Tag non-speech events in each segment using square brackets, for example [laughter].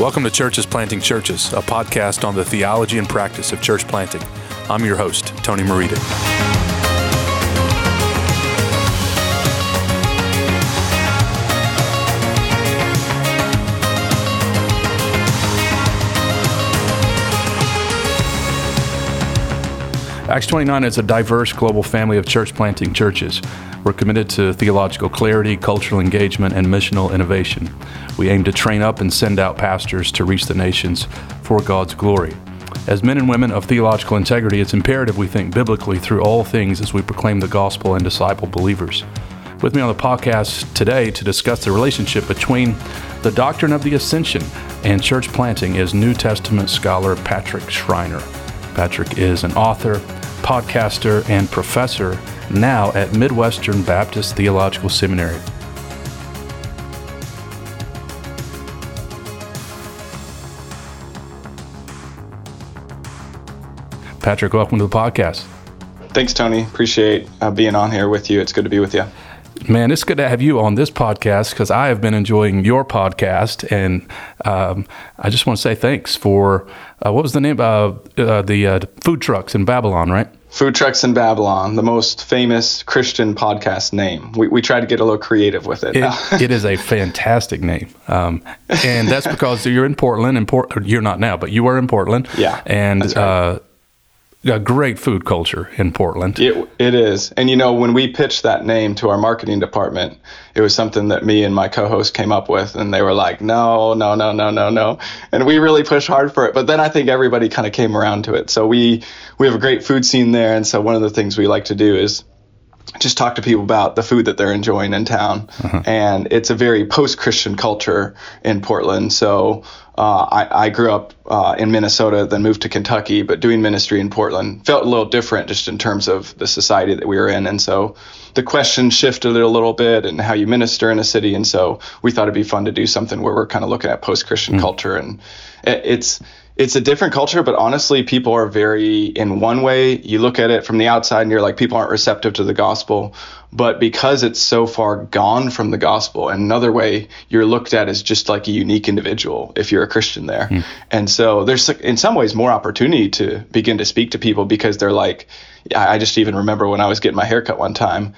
Welcome to Churches Planting Churches, a podcast on the theology and practice of church planting. I'm your host, Tony Merida. Acts 29 is a diverse global family of church planting churches. We're committed to theological clarity, cultural engagement, and missional innovation. We aim to train up and send out pastors to reach the nations for God's glory. As men and women of theological integrity, it's imperative we think biblically through all things as we proclaim the gospel and disciple believers. With me on the podcast today to discuss the relationship between the doctrine of the ascension and church planting is New Testament scholar Patrick Schreiner. Patrick is an author, podcaster, and professor now at Midwestern Baptist Theological Seminary. Patrick, welcome to the podcast. Thanks, Tony. Appreciate uh, being on here with you. It's good to be with you. Man, it's good to have you on this podcast because I have been enjoying your podcast, and um, I just want to say thanks for uh, what was the name of uh, the uh, food trucks in Babylon, right? Food Trucks in Babylon, the most famous Christian podcast name. We, we tried to get a little creative with it. It, it is a fantastic name. Um, and that's because you're in Portland, and Port, you're not now, but you were in Portland. Yeah. And right. uh, a great food culture in Portland. It, it is. And you know, when we pitched that name to our marketing department, it was something that me and my co-host came up with and they were like, "No, no, no, no, no, no." And we really pushed hard for it, but then I think everybody kind of came around to it. So we we have a great food scene there, and so one of the things we like to do is just talk to people about the food that they're enjoying in town. Uh-huh. And it's a very post Christian culture in Portland. So uh, I, I, grew up uh, in Minnesota, then moved to Kentucky, but doing ministry in Portland felt a little different just in terms of the society that we were in. And so the question shifted a little bit and how you minister in a city. And so we thought it'd be fun to do something where we're kind of looking at post Christian mm. culture. And it's, it's a different culture, but honestly, people are very, in one way, you look at it from the outside and you're like, people aren't receptive to the gospel. But because it's so far gone from the gospel, and another way, you're looked at as just like a unique individual if you're a Christian there. Mm. And so there's, in some ways, more opportunity to begin to speak to people because they're like, I just even remember when I was getting my haircut one time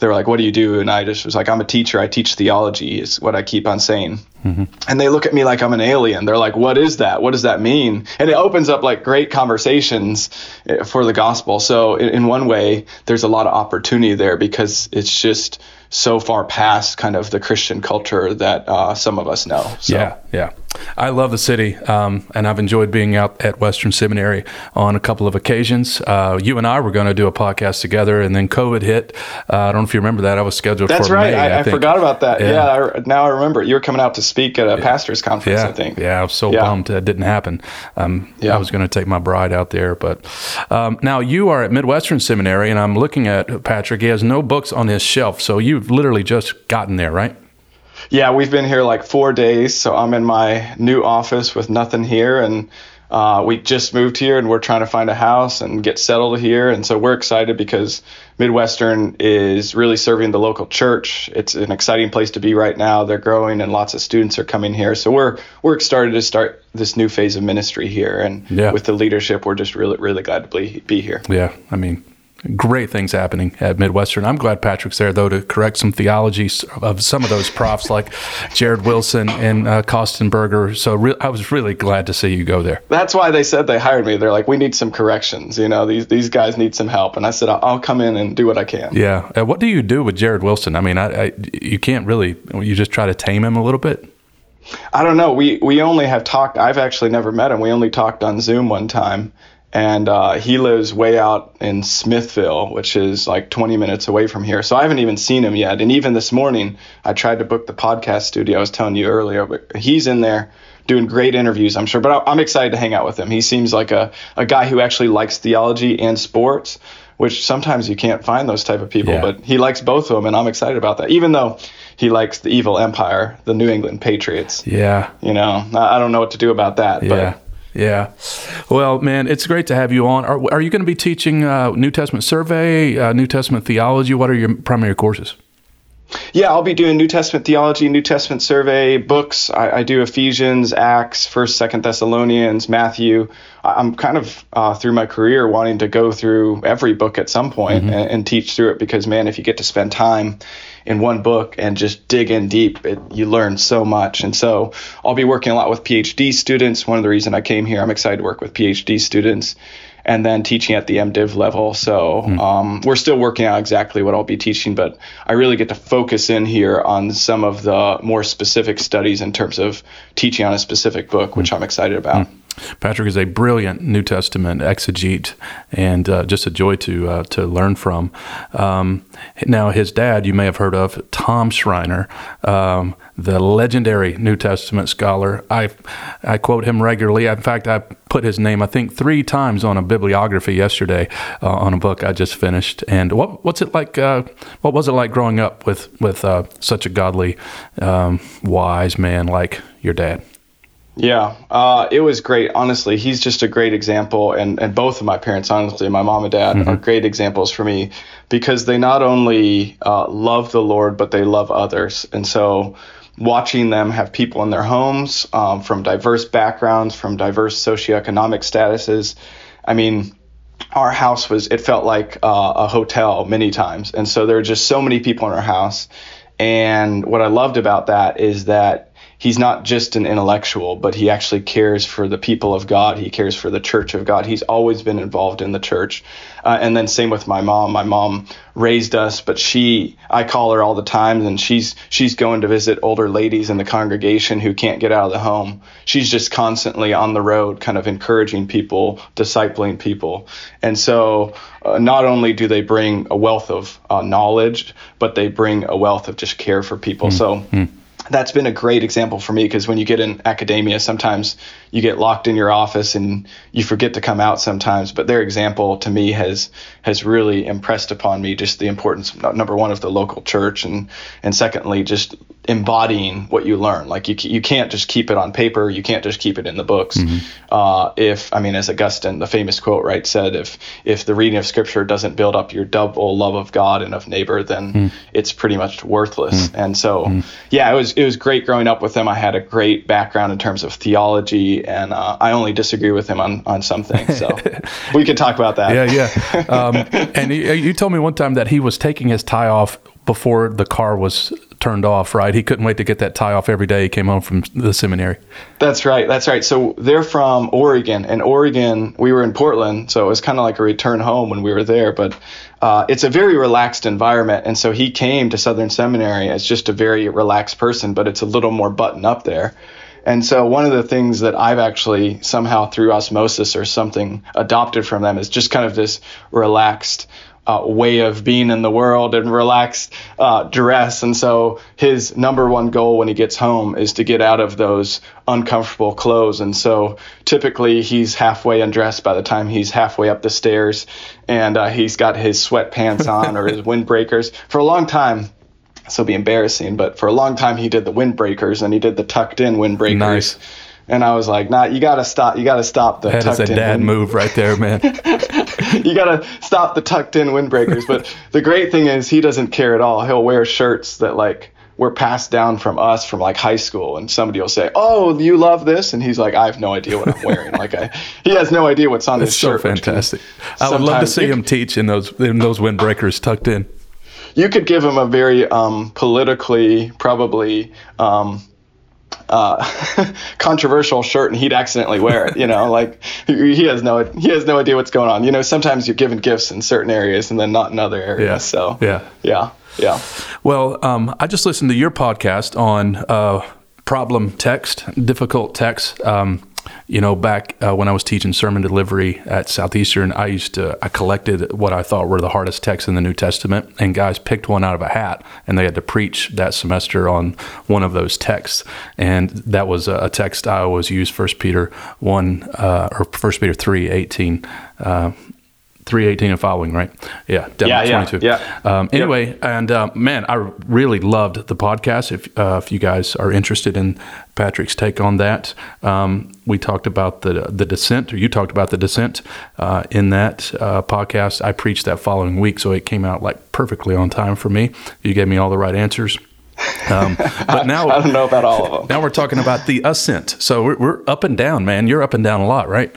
they were like, "What do you do?" And I just was like, "I'm a teacher. I teach theology." Is what I keep on saying. Mm-hmm. And they look at me like I'm an alien. They're like, "What is that? What does that mean?" And it opens up like great conversations eh, for the gospel. So in, in one way, there's a lot of opportunity there because it's just so far past kind of the Christian culture that uh, some of us know. So. Yeah, yeah. I love the city, um, and I've enjoyed being out at Western Seminary on a couple of occasions. Uh, you and I were going to do a podcast together, and then COVID hit. Uh, I don't know if you remember that. I was scheduled That's for right. May, I, I, I forgot about that. Yeah, yeah I, now I remember. You were coming out to speak at a pastor's conference, yeah, I think. Yeah, I was so yeah. bummed that didn't happen. Um, yeah. I was going to take my bride out there. But um, now you are at Midwestern Seminary, and I'm looking at Patrick. He has no books on his shelf, so you've literally just gotten there, right? Yeah, we've been here like four days, so I'm in my new office with nothing here, and uh, we just moved here, and we're trying to find a house and get settled here, and so we're excited because Midwestern is really serving the local church. It's an exciting place to be right now. They're growing, and lots of students are coming here, so we're we're excited to start this new phase of ministry here, and yeah. with the leadership, we're just really really glad to be be here. Yeah, I mean great things happening at Midwestern. I'm glad Patrick's there though to correct some theology of some of those profs like Jared Wilson and uh, Kostenberger. So re- I was really glad to see you go there. That's why they said they hired me. They're like, we need some corrections. You know, these these guys need some help, and I said I'll come in and do what I can. Yeah. Uh, what do you do with Jared Wilson? I mean, I, I you can't really you just try to tame him a little bit. I don't know. We we only have talked. I've actually never met him. We only talked on Zoom one time and uh, he lives way out in Smithville, which is like 20 minutes away from here. So I haven't even seen him yet. And even this morning, I tried to book the podcast studio I was telling you earlier, but he's in there doing great interviews, I'm sure. But I'm excited to hang out with him. He seems like a, a guy who actually likes theology and sports, which sometimes you can't find those type of people. Yeah. But he likes both of them, and I'm excited about that. Even though he likes the evil empire, the New England Patriots. Yeah. You know, I don't know what to do about that. Yeah. But yeah. Well, man, it's great to have you on. Are, are you going to be teaching uh, New Testament survey, uh, New Testament theology? What are your primary courses? Yeah, I'll be doing New Testament theology, New Testament survey books. I, I do Ephesians, Acts, First, Second Thessalonians, Matthew. I'm kind of uh, through my career wanting to go through every book at some point mm-hmm. and, and, teach through it because man, if you get to spend time in one book and just dig in deep, it, you learn so much. And so I'll be working a lot with PhD students. One of the reasons I came here, I'm excited to work with PhD students and then teaching at the MDiv level. So mm. um, we're still working out exactly what I'll be teaching, but I really get to focus in here on some of the more specific studies in terms of teaching on a specific book, which mm. I'm excited about. Patrick is a brilliant New Testament exegete and uh, just a joy to uh, to learn from. Um, now, his dad, you may have heard of, Tom Schreiner, um, the legendary New Testament scholar. I I quote him regularly. In fact, I put his name I think three times on a bibliography yesterday uh, on a book I just finished. And what what's it like? Uh, what was it like growing up with with uh, such a godly, um, wise man like your dad? Yeah, uh, it was great. Honestly, he's just a great example, and and both of my parents, honestly, my mom and dad, mm-hmm. are great examples for me because they not only uh, love the Lord, but they love others, and so watching them have people in their homes um, from diverse backgrounds, from diverse socioeconomic statuses. I mean, our house was it felt like uh, a hotel many times, and so there were just so many people in our house. And what I loved about that is that he's not just an intellectual, but he actually cares for the people of God. He cares for the church of God. He's always been involved in the church. Uh, and then same with my mom. My mom raised us, but she, I call her all the time, and she's she's going to visit older ladies in the congregation who can't get out of the home. She's just constantly on the road, kind of encouraging people, discipling people. And so, uh, not only do they bring a wealth of uh, knowledge, but they bring a wealth of just care for people. Mm. So. Mm that's been a great example for me because when you get in academia, sometimes you get locked in your office and you forget to come out sometimes. But their example to me has has really impressed upon me just the importance number one of the local church and and secondly just embodying what you learn. Like you you can't just keep it on paper. You can't just keep it in the books. Mm-hmm. Uh, if I mean, as Augustine, the famous quote, right, said, if if the reading of Scripture doesn't build up your double love of God and of neighbor, then mm. it's pretty much worthless. Mm. And so, mm. yeah, it was it was great growing up with him. I had a great background in terms of theology, and uh, I only disagree with him on on some things. So [laughs] we could talk about that. Yeah, yeah. [laughs] Um, and he, you told me one time that he was taking his tie off before the car was turned off, right? He couldn't wait to get that tie off every day he came home from the seminary. That's right. That's right. So they're from Oregon, and Oregon, we were in Portland, so it was kind of like a return home when we were there, but uh, it's a very relaxed environment. And so he came to Southern Seminary as just a very relaxed person, but it's a little more buttoned up there. And so one of the things that I've actually somehow through osmosis or something adopted from them is just kind of this relaxed uh, way of being in the world and relaxed uh, dress. And so his number one goal when he gets home is to get out of those uncomfortable clothes. And so typically he's halfway undressed by the time he's halfway up the stairs and uh, he's got his sweatpants on or his [laughs] windbreakers. For a long time, will be embarrassing, but for a long time he did the windbreakers and he did the tucked in windbreakers. Nice. And I was like, nah, you gotta stop. You gotta stop the. That is a dad wind- move right there, man. [laughs] you gotta stop the tucked in windbreakers. But the great thing is, he doesn't care at all. He'll wear shirts that like were passed down from us from like high school, and somebody will say, "Oh, you love this," and he's like, "I have no idea what I'm wearing." [laughs] like, I, he has no idea what's on That's his so shirt. fantastic. I would love to see him teach in those in those windbreakers tucked in. You could give him a very um, politically, probably. Um, uh, [laughs] controversial shirt and he'd accidentally wear it. You know, [laughs] like he has no he has no idea what's going on. You know, sometimes you're given gifts in certain areas and then not in other areas. Yeah. So yeah, yeah, yeah. Well, um, I just listened to your podcast on uh, problem text, difficult text. Um, you know, back uh, when I was teaching sermon delivery at Southeastern, I used to I collected what I thought were the hardest texts in the New Testament, and guys picked one out of a hat, and they had to preach that semester on one of those texts, and that was a text I always used, First Peter one uh, or First Peter three eighteen. Uh, 318 and following, right? Yeah, yeah, yeah, 22. Yeah. Um, anyway, yep. and uh, man, I really loved the podcast. If uh, if you guys are interested in Patrick's take on that, um, we talked about the the descent, or you talked about the descent uh, in that uh, podcast. I preached that following week, so it came out like perfectly on time for me. You gave me all the right answers. Um, [laughs] but now I don't know about all of them. Now we're talking about the ascent. So we're, we're up and down, man. You're up and down a lot, right?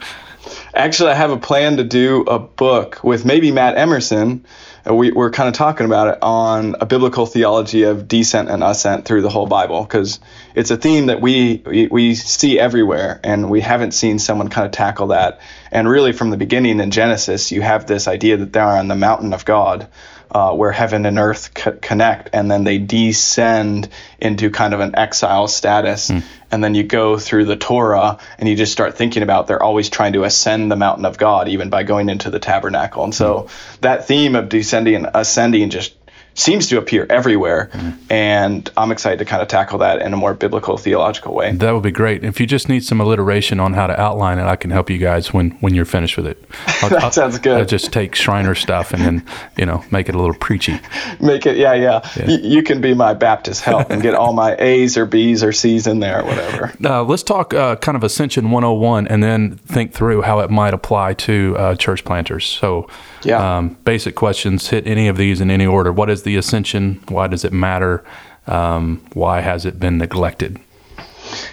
Actually, I have a plan to do a book with maybe Matt Emerson. Uh, we, are kind of talking about it on a biblical theology of descent and ascent through the whole Bible because it's a theme that we, we, we see everywhere and we haven't seen someone kind of tackle that. And really, from the beginning in Genesis, you have this idea that they're on the mountain of God uh, where heaven and earth co- connect, and then they descend into kind of an exile status. Mm. And then you go through the Torah and you just start thinking about they're always trying to ascend the mountain of God, even by going into the tabernacle. And so mm. that theme of descending and ascending just seems to appear everywhere. Mm-hmm. And I'm excited to kind of tackle that in a more biblical theological way. That would be great. If you just need some alliteration on how to outline it, I can help you guys when, when you're finished with it. [laughs] I'll, that I'll, sounds good. I'll just take Schreiner stuff and then, you know, make it a little preachy. Make it, yeah, yeah. yeah. Y- you can be my Baptist help and get all my A's or B's or C's in there or whatever. [laughs] Uh, let's talk uh, kind of Ascension 101 and then think through how it might apply to uh, church planters. So, yeah. Um, basic questions. Hit any of these in any order. What is the ascension? Why does it matter? Um, why has it been neglected?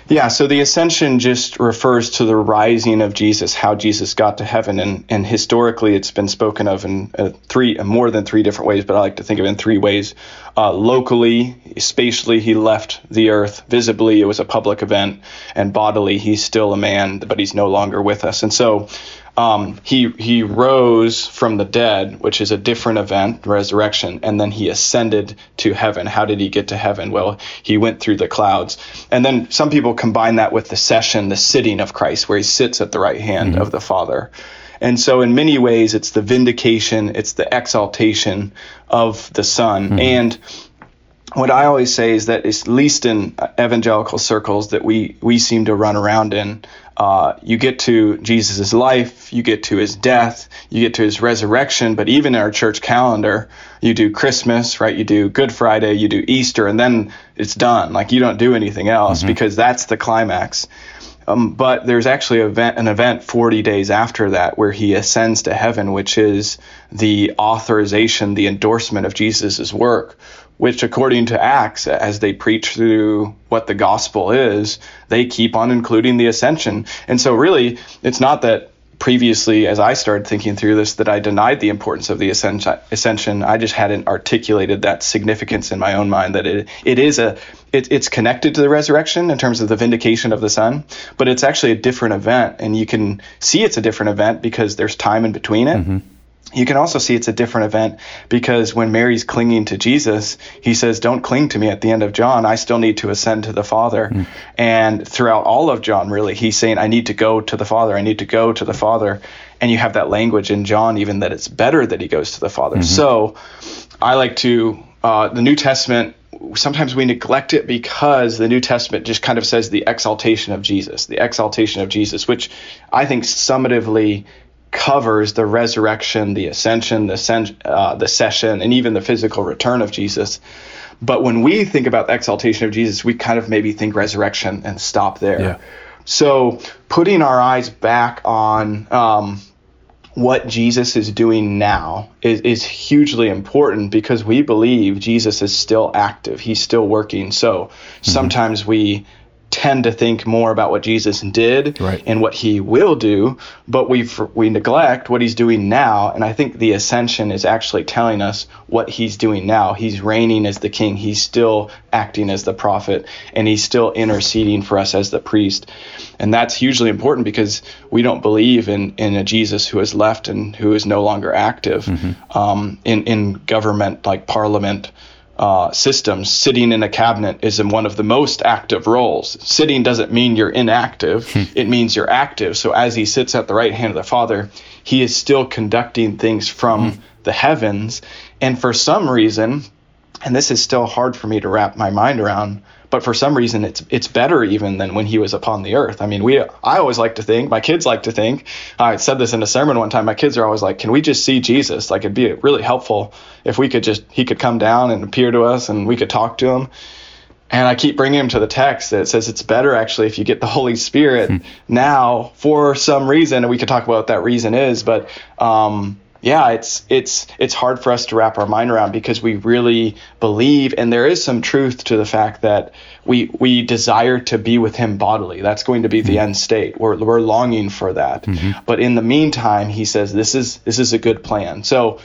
Yeah, so the ascension just refers to the rising of Jesus, how Jesus got to heaven, and and historically it's been spoken of in uh, three uh, more than three different ways, but I like to think of it in three ways. Uh, locally, spatially, he left the earth. Visibly, it was a public event, and bodily, he's still a man, but he's no longer with us. And so, um, he he rose from the dead, which is a different event, resurrection, and then he ascended to heaven. How did he get to heaven? Well, he went through the clouds, and then some people combine that with the session, the sitting of Christ, where he sits at the right hand mm-hmm. of the Father. And so, in many ways, it's the vindication, it's the exaltation of the Son, mm-hmm. and what I always say is that at least in evangelical circles that we we seem to run around in, uh, you get to Jesus' life, you get to his death, you get to his resurrection, but even in our church calendar, you do Christmas, right? You do Good Friday, you do Easter, and then it's done. Like you don't do anything else mm-hmm. because that's the climax. Um, but there's actually event, an event 40 days after that where he ascends to heaven, which is the authorization, the endorsement of Jesus' work, which, according to Acts, as they preach through what the gospel is, they keep on including the ascension. And so, really, it's not that previously, as I started thinking through this, that I denied the importance of the ascension. I just hadn't articulated that significance in my own mind that it, it is a it, it's connected to the resurrection in terms of the vindication of the Son, but it's actually a different event, and you can see it's a different event because there's time in between it. Mm-hmm you can also see it's a different event because when Mary's clinging to Jesus, he says, Don't cling to me at the end of John. I still need to ascend to the Father. Mm. And throughout all of John, really, he's saying, I need to go to the Father. I need to go to the Father. And you have that language in John, even that it's better that he goes to the Father. Mm-hmm. So I like to, uh, the New Testament, sometimes we neglect it because the New Testament just kind of says the exaltation of Jesus, the exaltation of Jesus, which I think summatively covers the resurrection, the ascension, the, uh, the session, and even the physical return of Jesus. But when we think about the exaltation of Jesus, we kind of maybe think resurrection and stop there. Yeah. So putting our eyes back on um, what Jesus is doing now is, is hugely important because we believe Jesus is still active. He's still working. So mm-hmm. sometimes we tend to think more about what Jesus did right. and what he will do, but we we neglect what he's doing now. And I think the ascension is actually telling us what he's doing now. He's reigning as the king. He's still acting as the prophet, and he's still interceding for us as the priest. And that's hugely important because we don't believe in in a Jesus who has left and who is no longer active mm-hmm. um, in in government like parliament uh, systems, sitting in a cabinet is in one of the most active roles. Sitting doesn't mean you're inactive, hmm. it means you're active. So as he sits at the right hand of the Father, he is still conducting things from hmm. the heavens. And for some reason, and this is still hard for me to wrap my mind around, but for some reason it's it's better even than when he was upon the earth. I mean, we I always like to think, my kids like to think. I said this in a sermon one time. My kids are always like, "Can we just see Jesus? Like it'd be really helpful if we could just he could come down and appear to us and we could talk to him." And I keep bringing him to the text that says it's better actually if you get the Holy Spirit hmm. now for some reason, and we could talk about what that reason is, but um, yeah, it's it's it's hard for us to wrap our mind around because we really believe, and there is some truth to the fact that we we desire to be with Him bodily. That's going to be mm-hmm. the end state. We're we're longing for that. Mm-hmm. But in the meantime, He says this is this is a good plan. So.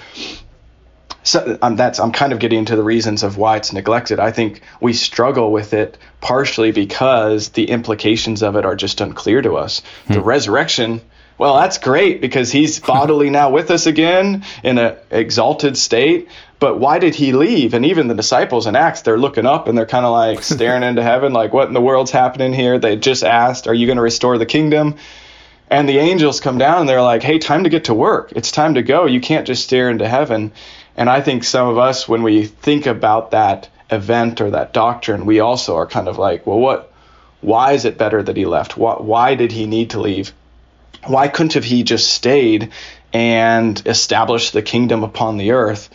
So um, that's I'm kind of getting into the reasons of why it's neglected. I think we struggle with it partially because the implications of it are just unclear to us. Hmm. The resurrection well, that's great because he's [laughs] bodily now with us again in an exalted state. But why did he leave? And even the disciples in Acts, they're looking up and they're kind of like [laughs] staring into heaven, like, what in the world's happening here? They just asked, Are you going to restore the kingdom? And the angels come down and they're like, Hey, time to get to work. It's time to go. You can't just stare into heaven. And I think some of us, when we think about that event or that doctrine, we also are kind of like, Well, what? Why is it better that he left? Why, why did he need to leave? Why couldn't have he just stayed and established the kingdom upon the earth?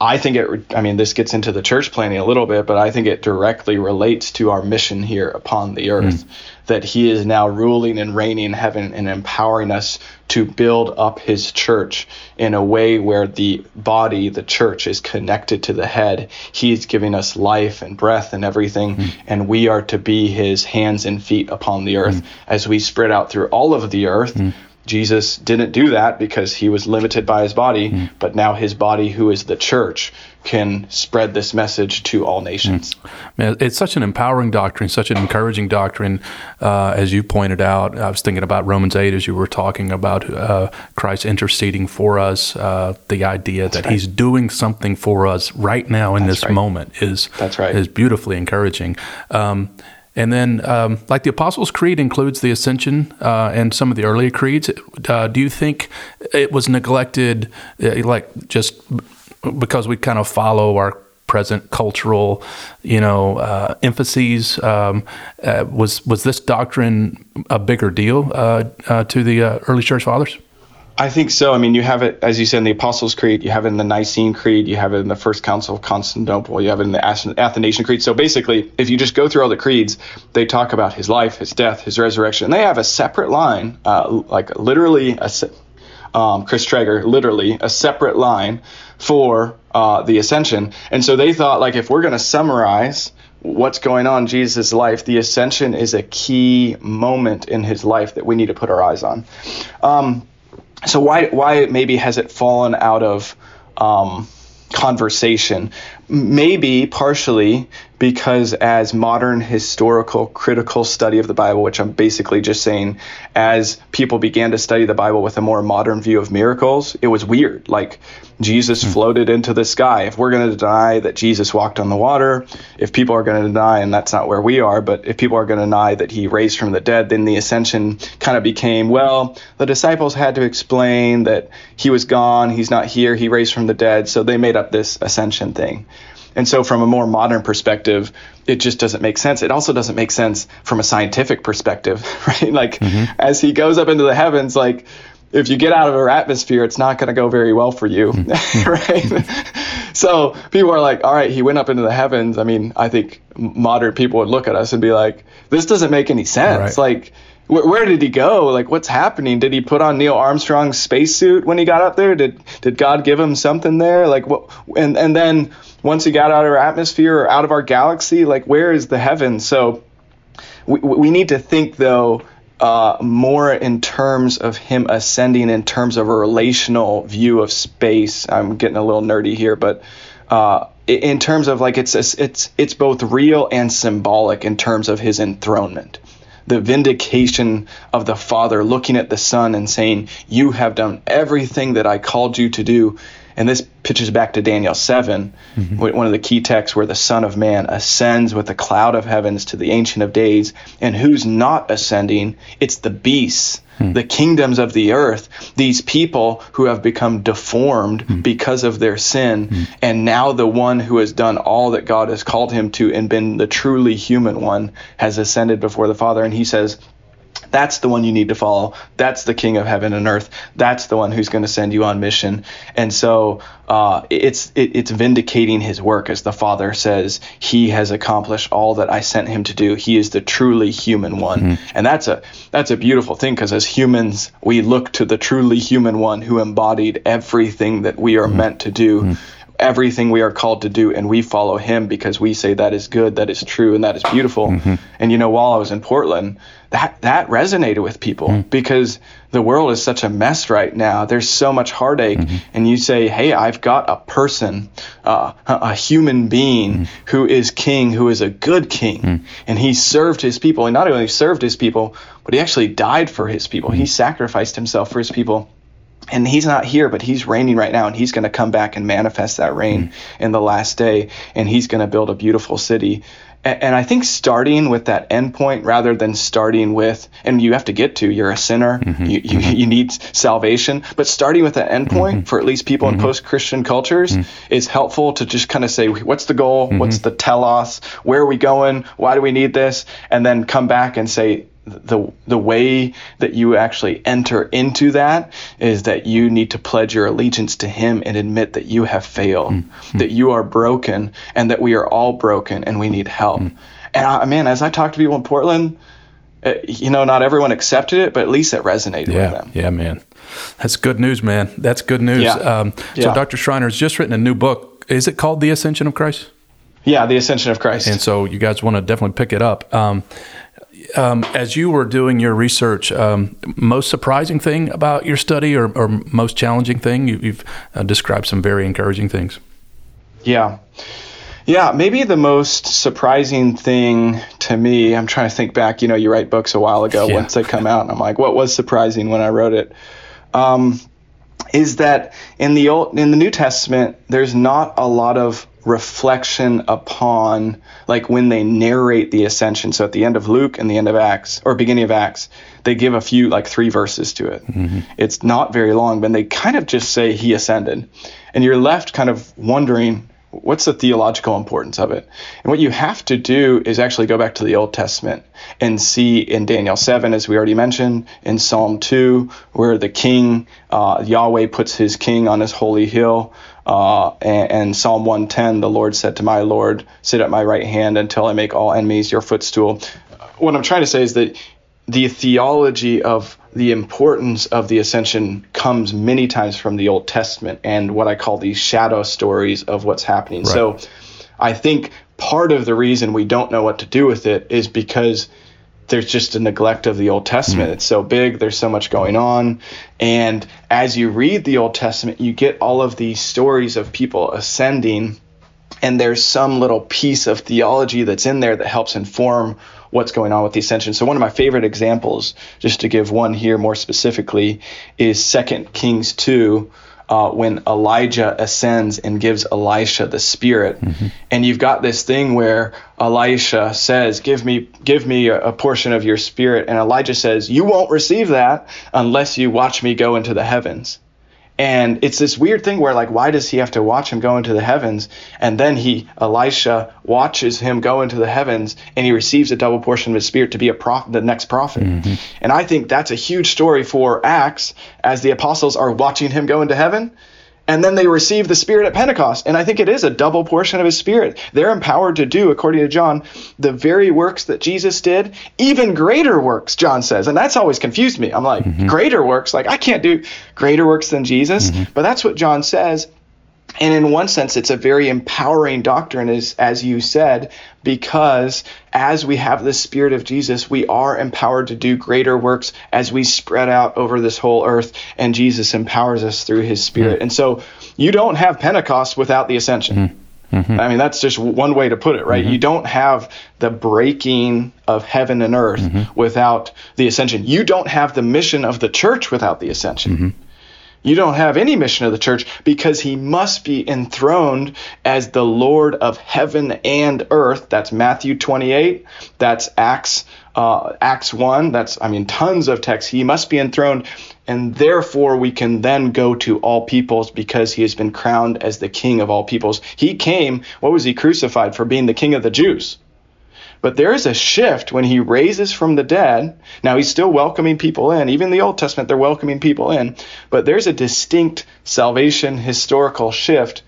I think it, I mean, this gets into the church planting a little bit, but I think it directly relates to our mission here upon the earth. Mm. That he is now ruling and reigning in heaven and empowering us to build up his church in a way where the body, the church, is connected to the head. He's giving us life and breath and everything, mm. and we are to be his hands and feet upon the earth mm. as we spread out through all of the earth. Jesus didn't do that because he was limited by his body, mm. but now his body, who is the church, can spread this message to all nations. Mm. Man, it's such an empowering doctrine, such an encouraging doctrine. Uh, as you pointed out, I was thinking about Romans 8 as you were talking about uh, Christ interceding for us. Uh, the idea That's that right. he's doing something for us right now in That's this right. moment is, That's right. is beautifully encouraging. Um, and then, um, like the Apostles' Creed includes the Ascension uh, and some of the earlier creeds. Uh, do you think it was neglected, uh, like just because we kind of follow our present cultural, you know, uh, emphases? Um, uh, was was this doctrine a bigger deal uh, to the early church fathers? I think so. I mean, you have it, as you said, in the Apostles' Creed, you have it in the Nicene Creed, you have it in the First Council of Constantinople, you have it in the Athanasian Creed. So basically, if you just go through all the creeds, they talk about his life, his death, his resurrection. And they have a separate line, uh, like literally, a, um, Chris Traeger, literally a separate line for uh, the ascension. And so they thought, like, if we're going to summarize what's going on in Jesus' life, the ascension is a key moment in his life that we need to put our eyes on. Um, so why why maybe has it fallen out of um, conversation? Maybe partially because as modern historical critical study of the Bible, which I'm basically just saying, as people began to study the Bible with a more modern view of miracles, it was weird. Like Jesus hmm. floated into the sky. If we're going to deny that Jesus walked on the water, if people are going to deny, and that's not where we are, but if people are going to deny that he raised from the dead, then the ascension kind of became, well, the disciples had to explain that he was gone, he's not here, he raised from the dead, so they made up this ascension thing. And so, from a more modern perspective, it just doesn't make sense. It also doesn't make sense from a scientific perspective, [laughs] right? Like, mm-hmm. as he goes up into the heavens, like, if you get out of our atmosphere, it's not going to go very well for you, mm-hmm. [laughs] right? so people are like, all right, he went up into the heavens. I mean, I think modern people would look at us and be like, this doesn't make any sense. Right. Like, where, where did he go? Like, what's happening? Did he put on Neil Armstrong's spacesuit when he got up there? Did did God give him something there? Like, what? And and then once he got out of our atmosphere or out of our galaxy, like, where is the heaven? So we we need to think though. Uh, more in terms of him ascending in terms of a relational view of space. I'm getting a little nerdy here, but uh, in terms of like it's it's it's both real and symbolic in terms of his enthronement the vindication of the Father looking at the Son and saying, You have done everything that I called you to do. And this pitches back to Daniel 7, mm-hmm. one of the key texts where the Son of Man ascends with the cloud of heavens to the Ancient of Days. And who's not ascending? It's the beasts Hmm. the kingdoms of the earth, these people who have become deformed hmm. because of their sin, hmm. and now the one who has done all that God has called him to and been the truly human one has ascended before the Father. And he says, that's the one you need to follow. That's the King of heaven and earth. That's the one who's going to send you on mission. And so uh, it's it, it's vindicating his work, as the Father says. He has accomplished all that I sent him to do. He is the truly human one, mm-hmm. and that's a that's a beautiful thing because as humans we look to the truly human one who embodied everything that we are mm-hmm. meant to do. Mm-hmm everything we are called to do and we follow him because we say that is good that is true and that is beautiful mm-hmm. and you know while i was in portland that that resonated with people mm-hmm. because the world is such a mess right now. There's so much heartache, mm-hmm. and you say, "Hey, I've got a person, uh, a human being mm-hmm. who is king, who is a good king, mm-hmm. and he served his people. And not only served his people, but he actually died for his people. He mm-hmm. sacrificed himself for his people." And he's not here, but he's reigning right now, and he's going to come back and manifest that reign mm. in the last day, and he's going to build a beautiful city and I think starting with that endpoint rather than starting with, and you have to get to, you're a sinner, mm-hmm, you, you, mm-hmm. you, need salvation, but starting with that endpoint mm-hmm. for at least people mm-hmm. in post Christian cultures mm-hmm. is helpful to just kind of say, what's the goal? What's the telos? Where are we going? Why do we need this? And then come back and say, the the way that you actually enter into that is that you need to pledge your allegiance to him and admit that you have failed mm-hmm. that you are broken and that we are all broken and we need help. Mm-hmm. and I, man as i talk to people in portland uh, you know not everyone accepted it but at least it resonated yeah, with them. Yeah man. That's good news man. That's good news. Yeah. Um, so yeah. dr schreiner has just written a new book. Is it called the ascension of christ? Yeah the ascension of christ. And so you guys want to definitely pick it up. Um, um, as you were doing your research, um, most surprising thing about your study or, or most challenging thing? You, have uh, described some very encouraging things. Yeah. Yeah, maybe the most surprising thing to me, I'm trying to think back, you know, you write books a while ago yeah. once they come out, and I'm like, what was surprising when I wrote it? Um, is that in the old in the New Testament, there's not a lot of reflection upon like when they narrate the ascension. So at the end of luke and the end of acts or beginning of acts they give a few like three verses to it. Mm-hmm. it's not very long but they kind of just say he ascended. And you're left kind of wondering what's the theological importance of it? And what you have to do is actually go back to the old testament and see in daniel 7 as we already mentioned in psalm 2 where the king uh, yahweh puts his king on his holy hill uh, and, and, Psalm 110, the Lord said to my Lord, Sit at my right hand until I make all enemies your footstool. What I'm trying to say is that the theology of the importance of the ascension comes many times from the Old Testament and what I call these shadow stories of what's happening. Right. So I think part of the reason we don't know what to do with it is because there's just a neglect of the Old Testament. Mm. It's so big, there's so much going on. And as you read the Old Testament, you get all of these stories of people ascending, and there's some little piece of theology that's in there that helps inform what's going on with the ascension. So one of my favorite examples, just to give one here more specifically, is Second Kings 2 uh, when Elijah ascends and gives Elisha the Spirit, mm-hmm. and you've got this thing where Elisha says, "Give me, give me a, a portion of your Spirit," and Elijah says, "You won't receive that unless you watch me go into the heavens." And it's this weird thing where, like, why does he have to watch him go into the heavens? And then he, Elisha, watches him go into the heavens and he receives a double portion of his spirit to be a prophet, the next prophet. Mm-hmm. And I think that's a huge story for Acts as the apostles are watching him go into heaven and then they receive the Spirit at Pentecost. And I think it is a double portion of His Spirit. They're empowered to do, according to John, the very works that Jesus did, even greater works, John says. And that's always confused me. I'm like, mm-hmm. greater works? Like, I can't do greater works than Jesus. Mm-hmm. But that's what John says. And in one sense, it's a very empowering doctrine, as, as you said, because as we have the Spirit of Jesus, we are empowered to do greater works as we spread out over this whole earth, and Jesus empowers us through his Spirit. Mm-hmm. And so you don't have Pentecost without the ascension. Mm-hmm. Mm-hmm. I mean, that's just one way to put it, right? Mm-hmm. You don't have the breaking of heaven and earth mm-hmm. without the ascension. You don't have the mission of the church without the ascension. You don't have any mission of the church because he must be enthroned as the Lord of heaven and earth. That's Matthew 28. That's Acts uh, Acts 1. That's I mean tons of text. He must be enthroned, and therefore we can then go to all peoples because he has been crowned as the King of all peoples. He came. What was he crucified for? Being the King of the Jews. But there is a shift when he raises from the dead. Now he's still welcoming people in. Even the Old Testament, they're welcoming people in. But there's a distinct salvation historical shift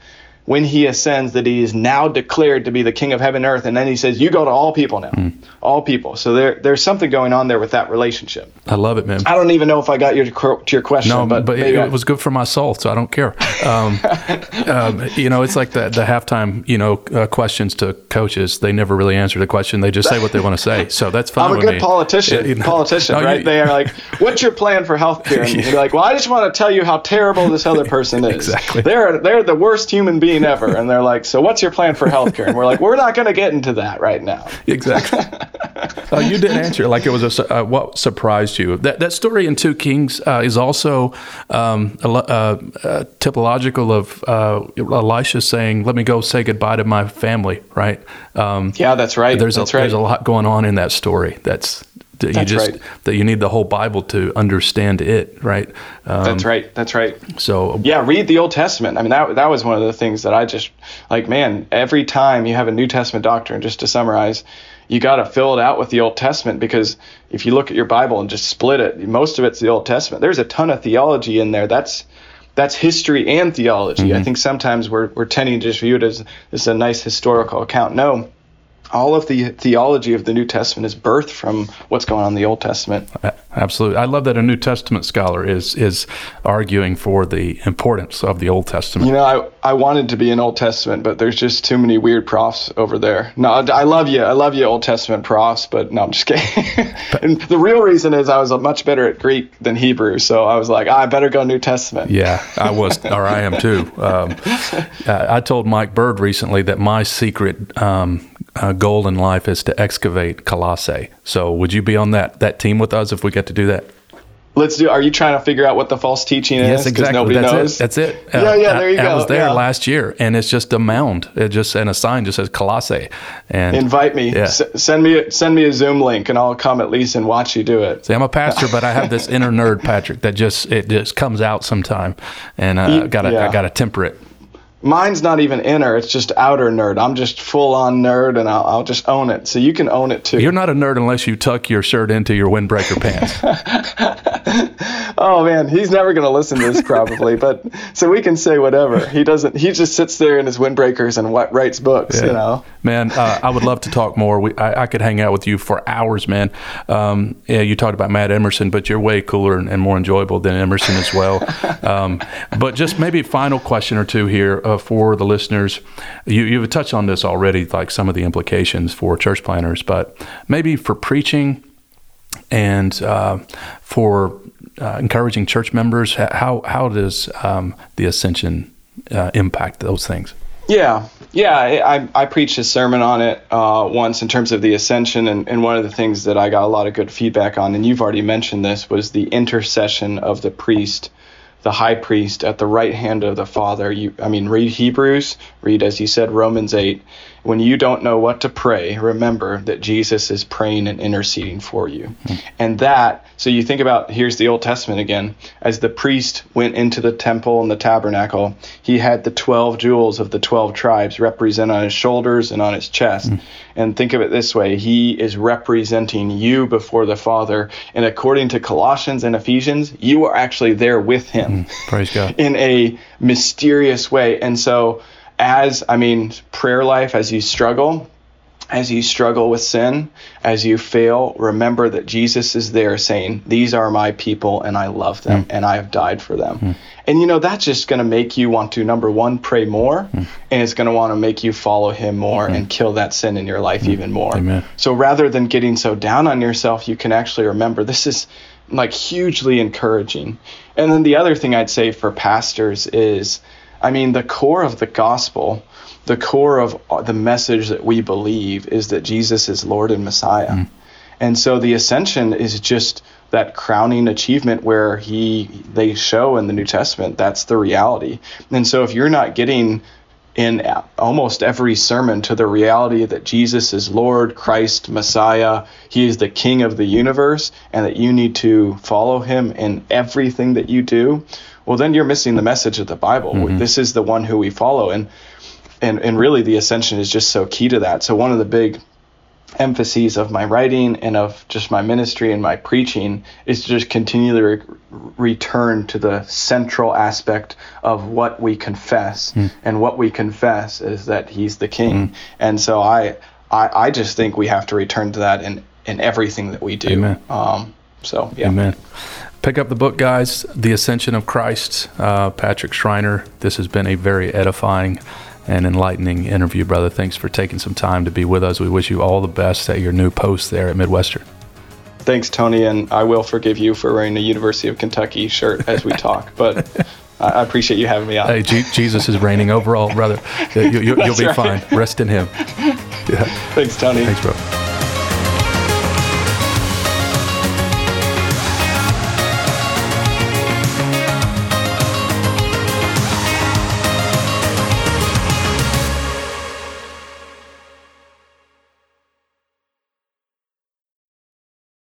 when he ascends that he is now declared to be the king of heaven and earth. And then he says you go to all people now. Mm. all people. So there there's something going on there with that relationship. I love it man. I don't even know if i got your to your question no but, but it, it, was good for my soul so i don't care. Um, [laughs] um, you know it's like the, the halftime you know uh, questions to coaches. They never really answer the question. They just say what they want to say. [laughs] So that's fine i'm a good me. politician. You know, politician [laughs] no, right? You, they are like what's your plan for health care and you're like well i just want to tell you how terrible this other person is. Exactly. They're they're the worst human being ever. And they're like, so what's your plan for healthcare? And we're like, we're not going to get into that right now. Exactly. [laughs] uh, you didn't answer like it was a, uh, what surprised you. That that story in Two Kings uh, is also um, a, a, uh, a typological of uh, Elisha saying, "Let me go say goodbye to my family." Right? Um, yeah, that's right. There's that's a, right. There's a lot going on in that story. That's that you just right. that you need the whole Bible to understand it, right? Um, That's right. That's right. So yeah, read the Old Testament. I mean, that that was one of the things that I just like. Man, every time you have a New Testament doctrine, just to summarize, you got to fill it out with the Old Testament because if you look at your Bible and just split it, most of it's the Old Testament. There's a ton of theology in there. That's that's history and theology. Mm-hmm. I think sometimes we're we're tending to just view it as as a nice historical account. No all of the theology of the New Testament is birthed from what's going on in the Old Testament. Absolutely, I love that a New Testament scholar is is arguing for the importance of the Old Testament. You know, I I wanted to be an Old Testament, but there's just too many weird profs over there. No, I love you, I love you, Old Testament profs, but no, I'm just kidding. [laughs] and the real reason is I was much better at Greek than Hebrew, so I was like, oh, I better go New Testament. Yeah, I was, or I am too. Um, [laughs] I told Mike Bird recently that my secret. Um, uh, goal in life is to excavate Colossae. So, would you be on that that team with us if we get to do that? Let's do. Are you trying to figure out what the false teaching is? Yes, exactly. Nobody That's knows. it. That's it. [laughs] Yeah, yeah. There you I, go. I was there yeah. last year, and it's just a mound. It just and a sign just says Colossae. And invite me. Yeah. S- send me send me a Zoom link, and I'll come at least and watch you do it. See, I'm a pastor, but I have this [laughs] inner nerd, Patrick, that just it just comes out sometime, and uh, I gotta yeah. I gotta temper it mine's not even inner it's just outer nerd. I'm just full on nerd and I'll, I'll, just own it. So you can own it too. You're not a nerd unless you tuck your shirt into your windbreaker pants. [laughs] Oh man he's never going to listen to this probably but so we can say whatever. He doesn't he just sits there in his windbreakers and writes books yeah. you know? Man uh, i would love to talk more. We, I, I, could hang out with you for hours man. Um, yeah you talked about matt emerson but you're way cooler and, and more enjoyable than emerson as well. [laughs] Um, but just maybe a final question or two here uh, for the listeners? You, you've touched on this already, like some of the implications for church planters, but maybe for preaching and uh, for uh, encouraging church members, how, how does um, the ascension uh, impact those things? Yeah, yeah, I, I preached a sermon on it uh, once in terms of the ascension, and, and one of the things that I got a lot of good feedback on, and you've already mentioned this, was the intercession of the priest the high priest at the right hand of the Father. You, I mean, read Hebrews, read, as you said, Romans 8. When you don't know what to pray, remember that Jesus is praying and interceding for you. Mm-hmm. And that, so you think about, here's the Old Testament again. As the priest went into the temple and the tabernacle, he had the 12 jewels of the 12 tribes represented on his shoulders and on his chest. Mm-hmm. And think of it this way He is representing you before the Father. And according to Colossians and Ephesians, you are actually there with him. Mm-hmm. Praise God. [laughs] In a mysterious way. And so, as I mean, prayer life, as you struggle, as you struggle with sin, as you fail, remember that Jesus is there saying, These are my people and I love them mm. and I have died for them. Mm. And you know, that's just going to make you want to, number one, pray more, mm. and it's going to want to make you follow him more and kill that sin in your life even more. Amen. So rather than getting so down on yourself, you can actually remember this is like hugely encouraging. And then the other thing I'd say for pastors is, I mean, the core of the gospel, the core of the message that we believe is that Jesus is Lord and Messiah. Mm. And so the ascension is just that crowning achievement where he they show in the New Testament that's the reality. And so if you're not getting in almost every sermon to the reality that Jesus is Lord, Christ, Messiah, he is the king of the universe and that you need to follow him in everything that you do, well then you're missing the message of the Bible. Mm-hmm. This is the one who we follow and and and really the ascension is just so key to that. So one of the big emphases of my writing and of just my ministry and my preaching is to just continually re- return to the central aspect of what we confess mm. and what we confess is that he's the king mm. and so I, I i just think we have to return to that in in everything that we do Amen. Um, so yeah Amen. Pick up the book, guys. The Ascension of Christ, uh, Patrick Schreiner. This has been a very edifying and enlightening interview, brother. Thanks for taking some time to be with us. We wish you all the best at your new post there at Midwestern. Thanks, Tony, and I will forgive you for wearing a University of Kentucky shirt as we talk, [laughs] but I appreciate you having me on. Hey, G- Jesus is reigning over all, brother. You, will you, [laughs] be right. fine. Rest in Him. [laughs] Yeah. Thanks, Tony. Thanks, bro.